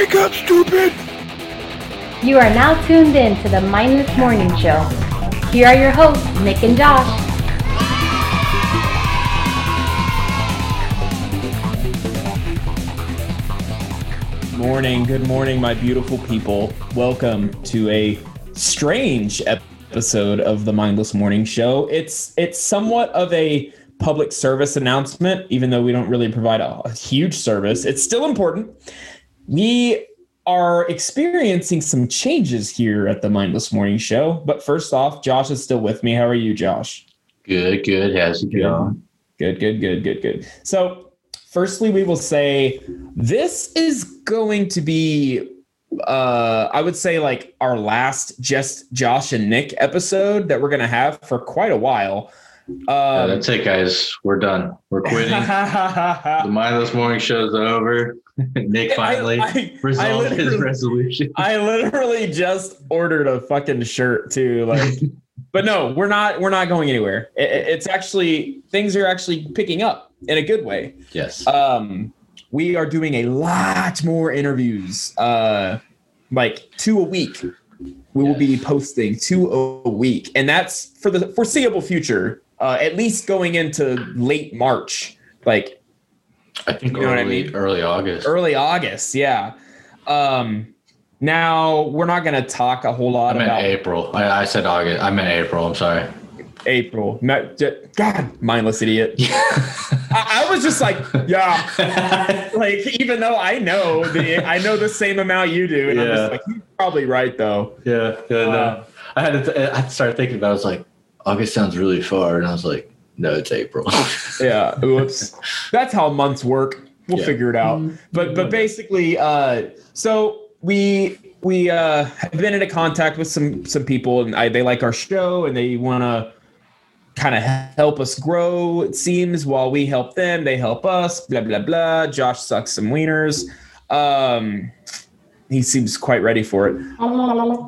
Wake up, stupid! You are now tuned in to the Mindless Morning Show. Here are your hosts, Nick and Josh. Morning, good morning, my beautiful people. Welcome to a strange episode of the Mindless Morning Show. It's it's somewhat of a public service announcement, even though we don't really provide a, a huge service. It's still important. We are experiencing some changes here at the Mindless Morning Show. But first off, Josh is still with me. How are you, Josh? Good, good. How's it going? Good, good, good, good, good. So, firstly, we will say this is going to be, uh, I would say, like our last just Josh and Nick episode that we're going to have for quite a while. Uh, Um, that's it, guys. We're done. We're quitting. the mindless morning show's over. Nick finally I- I- I resolved his literally- resolution. I literally just ordered a fucking shirt too. Like, but no, we're not. We're not going anywhere. It, it- it's actually things are actually picking up in a good way. yes. Um, we are doing a lot more interviews. Uh, like two a week. We will be posting two a week, and that's for the foreseeable future. Uh, at least going into late March, like I think you know what I early, mean? early August. early August. Yeah. Um, now we're not going to talk a whole lot I meant about April. I, I said August. I meant April. I'm sorry. April. God, mindless idiot. I, I was just like, yeah. Like even though I know the I know the same amount you do, and I'm just like, you're probably right though. yeah. Yeah. Uh, no. I had to. Th- I had to start thinking about. it. I was like, August sounds really far, and I was like, no, it's April. Yeah. Oops. That's how months work. We'll Yeah. figure it out. But but basically, uh, so we we uh, have been into contact with some some people, and I, they like our show, and they want to kind of help us grow. It seems while we help them, they help us. Blah blah blah. Josh sucks some wieners. Um, he seems quite ready for it.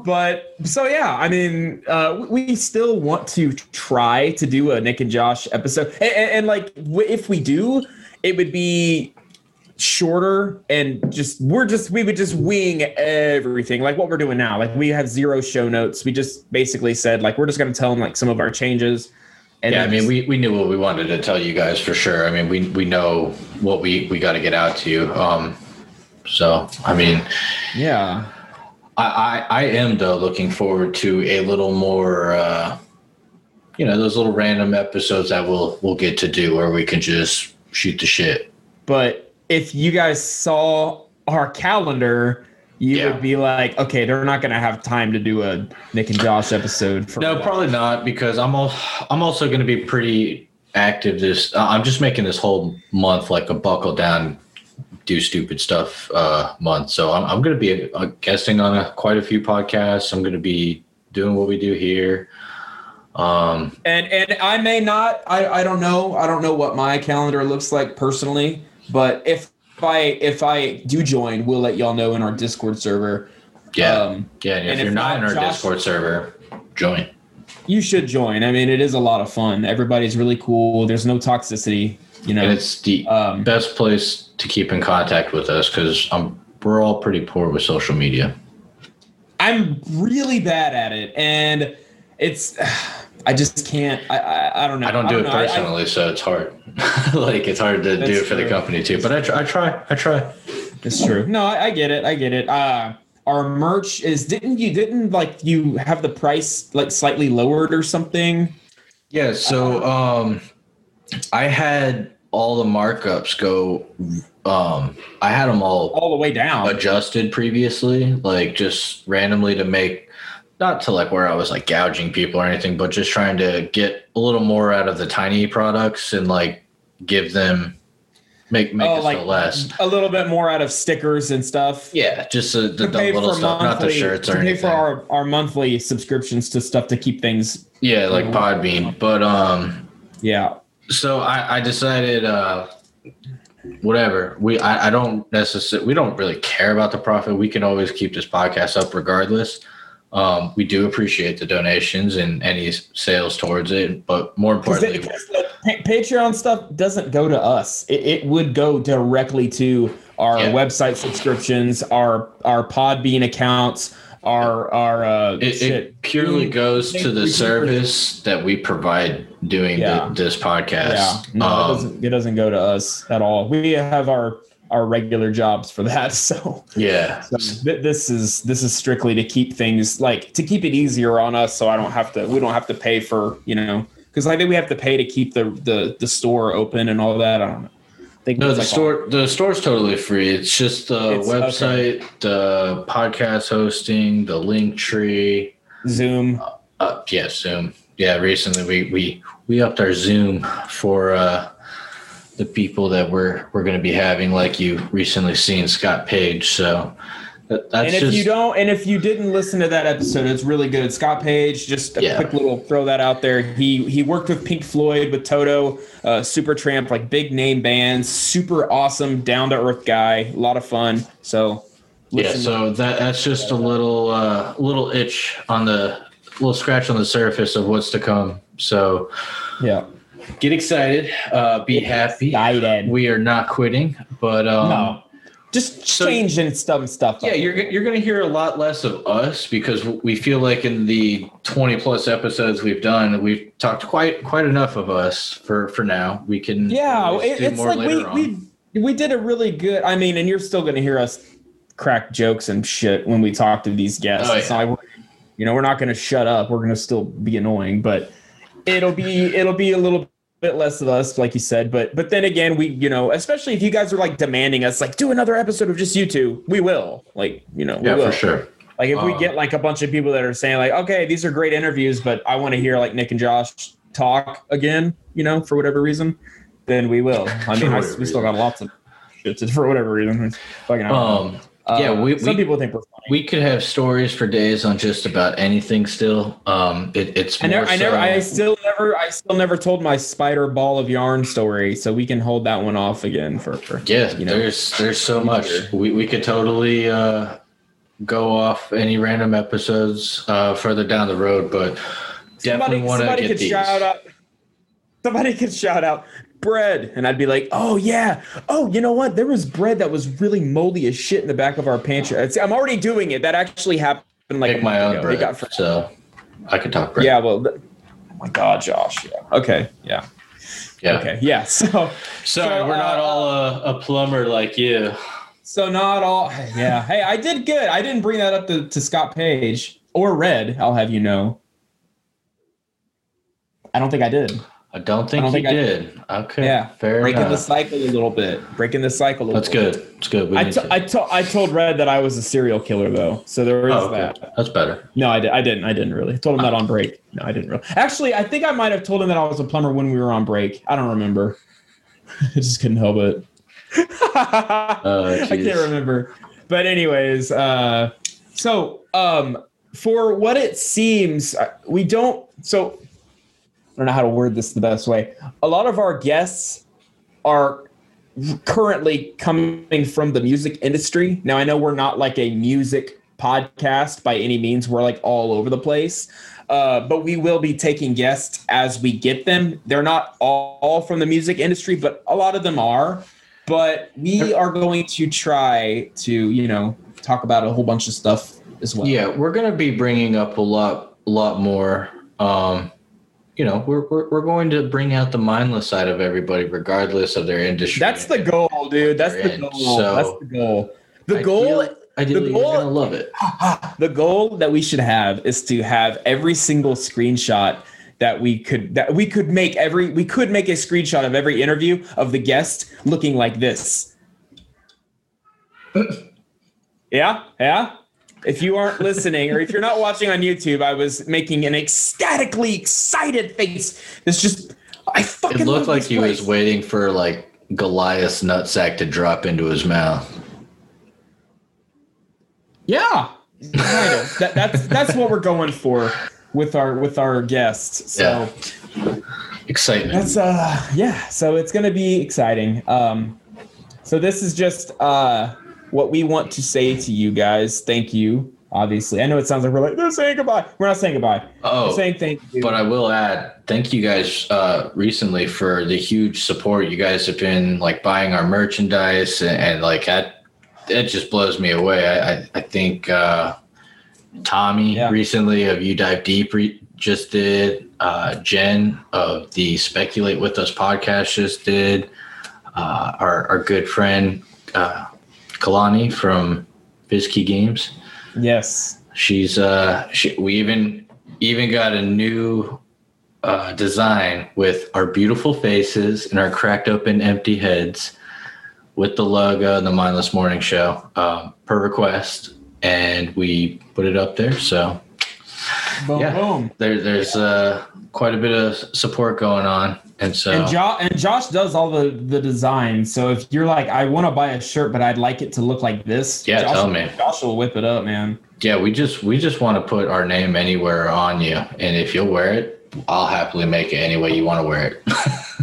But so yeah, I mean, uh, we still want to try to do a Nick and Josh episode, and, and, and like if we do, it would be shorter and just we're just we would just wing everything like what we're doing now. Like we have zero show notes. We just basically said like we're just going to tell them like some of our changes. And yeah, I mean, just- we, we knew what we wanted to tell you guys for sure. I mean, we we know what we we got to get out to you. Um, so I mean, yeah. I, I I am though looking forward to a little more, uh, you know, those little random episodes that we'll we'll get to do where we can just shoot the shit. But if you guys saw our calendar, you Yeah. would be like, okay, they're not going to have time to do a Nick and Josh episode. For No, probably not because I'm all, I'm also going to be pretty active. This uh, I'm just making this whole month like a buckle down, do stupid stuff uh, month. So I'm I'm going to be uh, guesting on a, quite a few podcasts. I'm going to be doing what we do here. Um, and and I may not. I I don't know. I don't know what my calendar looks like personally. But if I if I do join, we'll let y'all know in our Discord server. yeah, Um, yeah. And if and you're if not not, in our Josh- Discord server, join. you should join. I mean, it is a lot of fun. Everybody's really cool. There's no toxicity. You know. And it's the Um, best place to keep in contact with us because um, we're all pretty poor with social media. I'm really bad at it, and it's. I just can't. I I, I don't know. I don't do it know. I- I- personally, so it's hard. like it's hard to do it for the company too. But I try. I try. I try. It's true. No, I, I get it. I get it. Uh, our merch is didn't you didn't like you have the price like slightly lowered or something? Yeah. So um, I had all the markups go. Um, I had them all All the way down. adjusted previously, like just randomly to make. Not to like where I was like gouging people or anything, but just trying to get a little more out of the tiny products and like give them make make oh, it like less. a little bit more out of stickers and stuff. Yeah, just the, the, the little stuff, not the monthly- shirts to or pay anything. for our, our monthly subscriptions to stuff to keep things. yeah, like. Podbean. But um, Yeah. so I, I decided uh, whatever we I, I don't necessarily we don't really care about the profit. We can always keep this podcast up regardless. Um, we do appreciate the donations and any sales towards it, but more importantly, the Pa- Patreon stuff doesn't go to us. It, it would go directly to our Yeah. website subscriptions, our our Podbean accounts, our our uh, It, shit. it purely We- goes to the we- service that we provide doing Yeah. the, this podcast. Yeah, no, it Um, doesn't. It doesn't go to us at all. We have our our regular jobs for that. So, yeah. so th- this is this is strictly to keep things like to keep it easier on us, so I don't have to. We don't have to pay for you know because I think we have to pay to keep the the the store open and all that. I don't know. No, the like store the store's totally free. It's just the It's- website, the podcast hosting, the link tree. Zoom. Uh, yeah, Zoom. Yeah, recently we we we upped our Zoom for uh, the people that we're we're going to be having, like you recently seen Scott Page. So that, and if just you don't, and if you didn't listen to that episode, it's really good. Scott Page, just a Yeah. quick little throw that out there. He he worked with Pink Floyd, with Toto, uh, Supertramp, like big name bands. Super awesome, down to earth guy. A lot of fun. So yeah. So that that's just a little uh, little itch on the little scratch on the surface of what's to come. So yeah, get excited, uh, be happy. excited. We are not quitting, but um, no, just so- changing stuff stuff. Yeah, up. you're you're going to hear a lot less of us because we feel like in the 20 plus episodes we've done, we've talked quite quite enough of us for for now. We can yeah. It, it's like we on. we we did a really good. I mean, and you're still going to hear us crack jokes and shit when we talk to these guests. Oh, not like we're- you know, we're not going to shut up. We're going to still be annoying, but it'll be it'll be a little bit less of us, like you said. But but then again, we you know, especially if you guys are like demanding us, like do another episode of just you two, we will. Like you know, we yeah, will. for sure. Like if we Um, get like a bunch of people that are saying like, okay, these are great interviews, but I want to hear like Nick and Josh talk again, you know, for whatever reason, then we will. I mean, I, whatever we still got lots of shit to, for whatever reason. It's Fucking hell. Um, yeah, Uh, we- some we- people think we're funny. we could have stories for days on just about anything. Still, um, it, it's I never, more I never, I still never, I still never told my spider ball of yarn story, so we can hold that one off again for, for Yeah, you know. there's there's so much. We we could totally uh, go off any random episodes uh, further down the road, but definitely want to somebody get could these. shout out. Somebody could shout out bread, and I'd be like, "Oh yeah, oh you know what? There was bread that was really moldy as shit in the back of our pantry. It's- I'm already doing it. That actually happened like Make my own ago. Bread, got fr- so I could talk bread. yeah, well, th- oh my god, Josh. Yeah. Okay. Yeah. yeah. Okay. Yeah. So Sorry, So, we're not uh, all a, a plumber like you. so not all. Yeah. Hey, I did good. I didn't bring that up to, to Scott Page or Red. I'll have you know. I don't think I did. I don't think I don't you think I- did. Okay, Yeah, fair breaking the cycle a little bit. Breaking the cycle. A That's little good. Bit. That's good. We I, to- I, to- I told Red that I was a serial killer though, so there is oh, okay. that. That's better. No, I, did, I didn't. I didn't really. I told him that on break. No, I didn't really. Actually, I think I might have told him that I was a plumber when we were on break. I don't remember. I just couldn't help it. I can't remember. But anyways, uh, so um, for what it seems, uh, we don't. So I don't know how to word this the best way. A lot of our guests are currently coming from the music industry. Now I know we're not like a music podcast by any means. We're like all over the place. Uh, but we will be taking guests as we get them. They're not all, all from the music industry, but a lot of them are. But we are going to try to, you know, talk about a whole bunch of stuff as well. Yeah, we're gonna be bringing up a lot, a lot more. Um, you know, we're, we're we're going to bring out the mindless side of everybody, regardless of their industry. That's the goal, dude. That's the goal. So- That's the goal. The goal Ideally, ideally the goal- you're gonna love it. the goal that we should have is to have every single screenshot that we could that we could make every we could make a screenshot of every interview of the guest looking like this. yeah, yeah. If you aren't listening or if you're not watching on YouTube, I was making an ecstatically excited face. It's just I fucking It looked like he place. was waiting for like Goliath's nutsack to drop into his mouth. Yeah, that, that's that's what we're going for with our with our guests. So Yeah. Excitement. that's uh yeah. So it's gonna be exciting. Um, so this is just uh what we want to say to you guys. Thank you Obviously, I know it sounds like we're like they're saying goodbye. We're not saying goodbye. Oh, we're saying thank you. But I will add, thank you guys uh, recently for the huge support. You guys have been like buying our merchandise, and, and like that, that just blows me away. I, I, I think uh, Tommy Yeah. recently of You Dive Deep re- just did. Uh, Jen of the Speculate with Us podcast just did. Uh, our our good friend uh, Kalani from Bizkey Games yes. she's uh she, we even even got a new uh design with our beautiful faces and our cracked open empty heads with the logo and the mindless morning show um, per request and we put it up there so Boom, Yeah. boom. there, there's uh quite a bit of support going on and so And, jo- and Josh does all the the design. So if you're like, I want to buy a shirt, but I'd like it to look like this. Yeah, Josh tell will- me. Josh will whip it up, man. yeah we just we just want to put our name anywhere on you and if you'll wear it i'll happily make it any way you want to wear it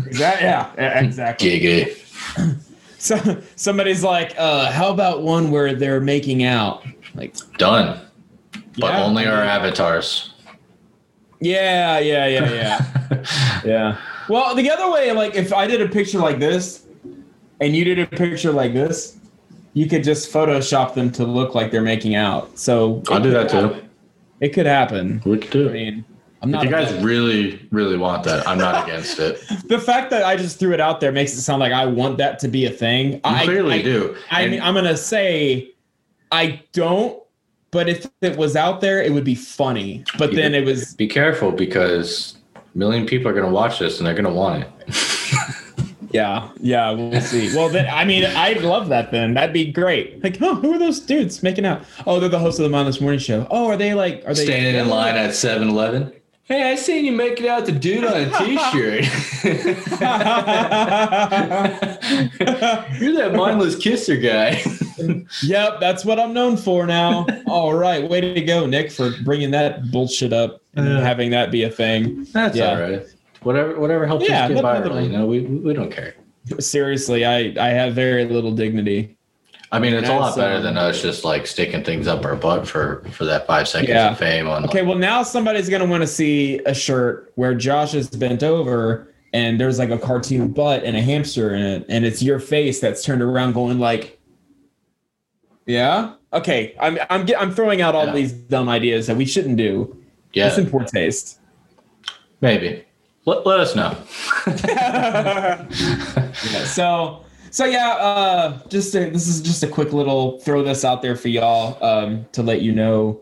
Exactly. Yeah. yeah, Exactly. giggity So somebody's like, uh, how about one where they're making out? Like, done but yeah, only I our avatars Yeah, yeah, yeah, yeah, yeah. Well, the other way, like if I did a picture like this, and you did a picture like this, you could just Photoshop them to look like they're making out. So I'll do that too. It could happen. We could do I mean, I'm If you guys really, really want that, I'm not against it. the fact that I just threw it out there makes it sound like I want that to be a thing. You I clearly I, do. I And mean, I'm gonna say I don't, but if it was out there, it would be funny. But then it was be careful because a million people are going to watch this and they're going to want it. Yeah, yeah, we'll see. Well, then, I mean, I'd love that. Then that'd be great. Like, huh, who are those dudes making out? Oh, they're the host of the Mindless Morning Show. Oh, are they like? Are they Standing in line at 7 Eleven. Hey, I seen you making out the dude on a t shirt. You're that mindless kisser guy. Yep, that's what I'm known for now. All right, way to go, Nick, for bringing that bullshit up and Yeah. having that be a thing. That's Yeah. all right. Whatever, whatever helps Yeah, us get let- viral. You know, we, we don't care. Seriously, I I have very little dignity. I mean, it's a lot better um, than us just like sticking things up our butt for for that five seconds Yeah. of fame. On Okay, well now somebody's gonna want to see a shirt where Josh is bent over and there's like a cartoon butt and a hamster in it, and it's your face that's turned around going like, yeah, okay. I'm I'm I'm throwing out all Yeah. these dumb ideas that we shouldn't do. yeah, It's in poor taste. maybe. Let, let us know. Yeah, so so yeah, uh, just a, this is just a quick little throw this out there for y'all um, to let you know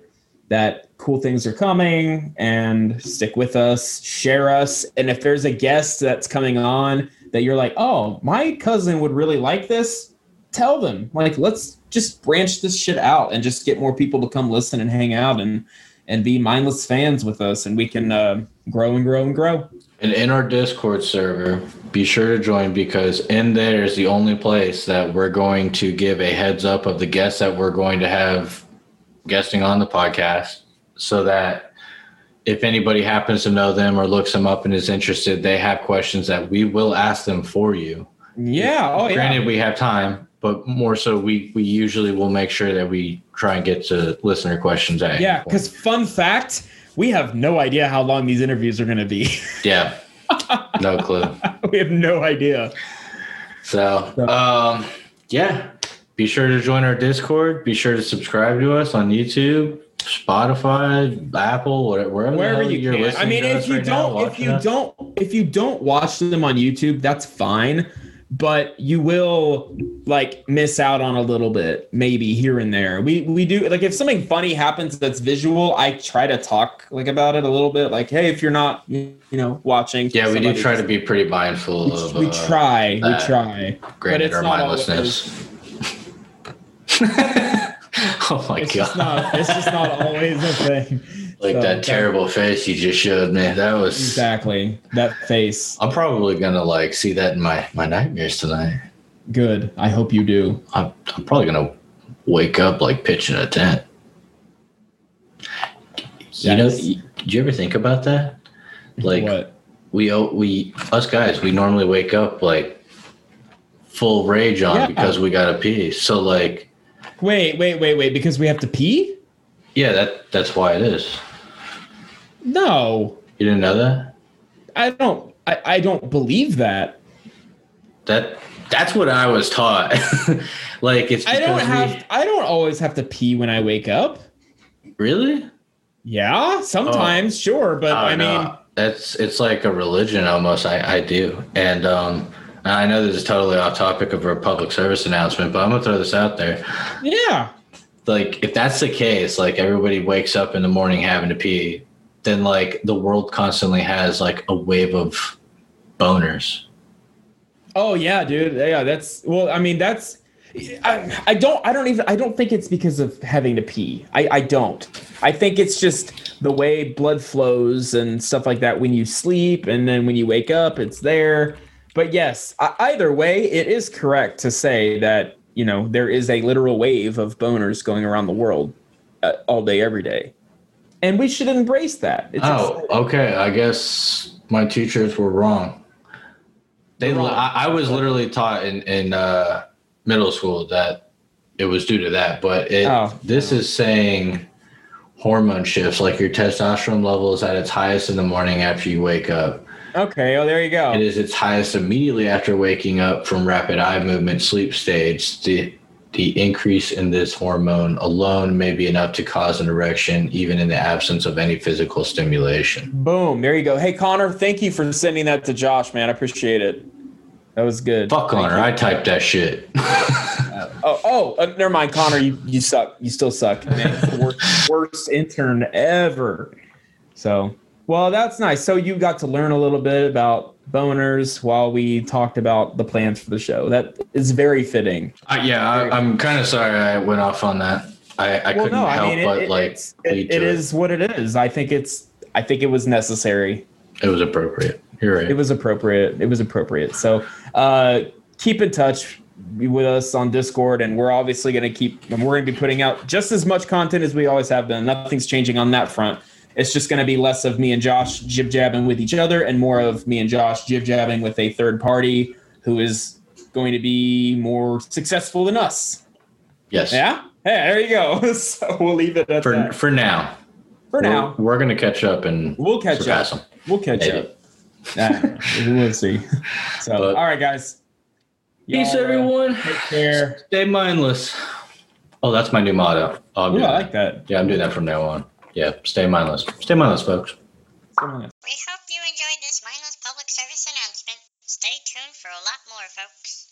that cool things are coming and stick with us, share us, and if there's a guest that's coming on that you're like, oh, my cousin would really like this, tell them like let's just branch this shit out and just get more people to come listen and hang out and and be mindless fans with us, and we can uh, grow and grow and grow. And in our Discord server, be sure to join because in there is the only place that we're going to give a heads up of the guests that we're going to have guesting on the podcast so that if anybody happens to know them or looks them up and is interested, they have questions that we will ask them for you. Yeah. Oh yeah. Granted, we have time, but more so, we, we usually will make sure that we try and get to listener questions at Yeah, because fun fact, we have no idea how long these interviews are going to be. yeah, no clue. we have no idea. So, um, yeah, be sure to join our Discord. Be sure to subscribe to us on YouTube, Spotify, Apple, whatever, wherever, Wherever you you're can. I mean, if you right don't, if you us. don't, if you don't watch them on YouTube, that's fine. But you will like miss out on a little bit, maybe here and there. We we do like if something funny happens that's visual, I try to talk like about it a little bit. Like, hey, if you're not, you, know, watching, yeah, we do try to be pretty mindful of. We, uh, try, we try. Granted, it's our not mindlessness. oh my It's god! just not. It's just not always a thing. like So, that terrible face you just showed me. That was. Exactly. That face. I'm probably gonna like see that in my my nightmares tonight. Good. I hope you do. I'm, I'm probably gonna wake up like pitching a tent. You know, did you ever think about that? Like what? we we us guys, we normally wake up like full rage on Yeah. because we got to pee. So like, Wait, wait, wait, wait. Because we have to pee. Yeah, that that's why it is. No, You didn't know that? I don't. I, I don't believe that. That that's what I was taught. like it's I don't because we- have. I don't always have to pee when I wake up. really. Yeah, sometimes, sure, but Oh, I no. mean, that's it's like a religion almost. I I do, and um, I know this is totally off topic of our public service announcement, but I'm gonna throw this out there. yeah. Like, if that's the case, like everybody wakes up in the morning having to pee, then like the world constantly has like a wave of boners. Oh yeah, dude. Yeah, that's well. I mean, that's. I, I don't. I don't even. I don't think it's because of having to pee. I, I don't. I think it's just the way blood flows and stuff like that when you sleep, and then when you wake up, it's there. But yes, either way, it is correct to say that you know there is a literal wave of boners going around the world uh, all day, every day, and we should embrace that. It's Oh, okay. I guess my teachers were wrong. They, Wrong. I, I was literally taught in in uh, middle school that it was due to that, but it Oh. this is saying hormone shifts, like your testosterone level is at its highest in the morning after you wake up. Okay. Oh, there you go. It is its highest immediately after waking up from rapid eye movement sleep stage. The the increase in this hormone alone may be enough to cause an erection, even in the absence of any physical stimulation. Boom. There you go. Hey, Connor, thank you for sending that to Josh, man. I appreciate it. That was good. Fuck Connor. I typed that shit. Oh, oh, uh, never mind, Connor. You you suck. You still suck, man. Worst, worst intern ever. So, well, that's nice. So you got to learn a little bit about boners while we talked about the plans for the show. That is very fitting. Uh, yeah, I, I'm kind of sorry I went off on that. I, I couldn't help but it, like it, it to is what it is. I think it's. I think it was necessary. It was appropriate. You're right. it was appropriate. It was appropriate. So uh, keep in touch with us on Discord, and we're obviously going to keep. And we're going to be putting out just as much content as we always have been. Nothing's changing on that front. It's just going to be less of me and Josh jib jabbing with each other, and more of me and Josh jib jabbing with a third party who is going to be more successful than us. yes. Yeah. Hey, there you go. so we'll leave it at For that for now. for We're- now. we're, gonna catch up and We'll catch up. them. We'll catch Maybe. up. Nah, we'll see. So, But- all right, guys. Peace, Y'all, uh, everyone. Take care. Stay mindless. Oh, that's my new motto. Oh, I'm Ooh, I like that. Yeah, I'm doing that from now on. Yeah, stay mindless. Stay mindless, folks. We hope you enjoyed this mindless public service announcement. Stay tuned for a lot more, folks.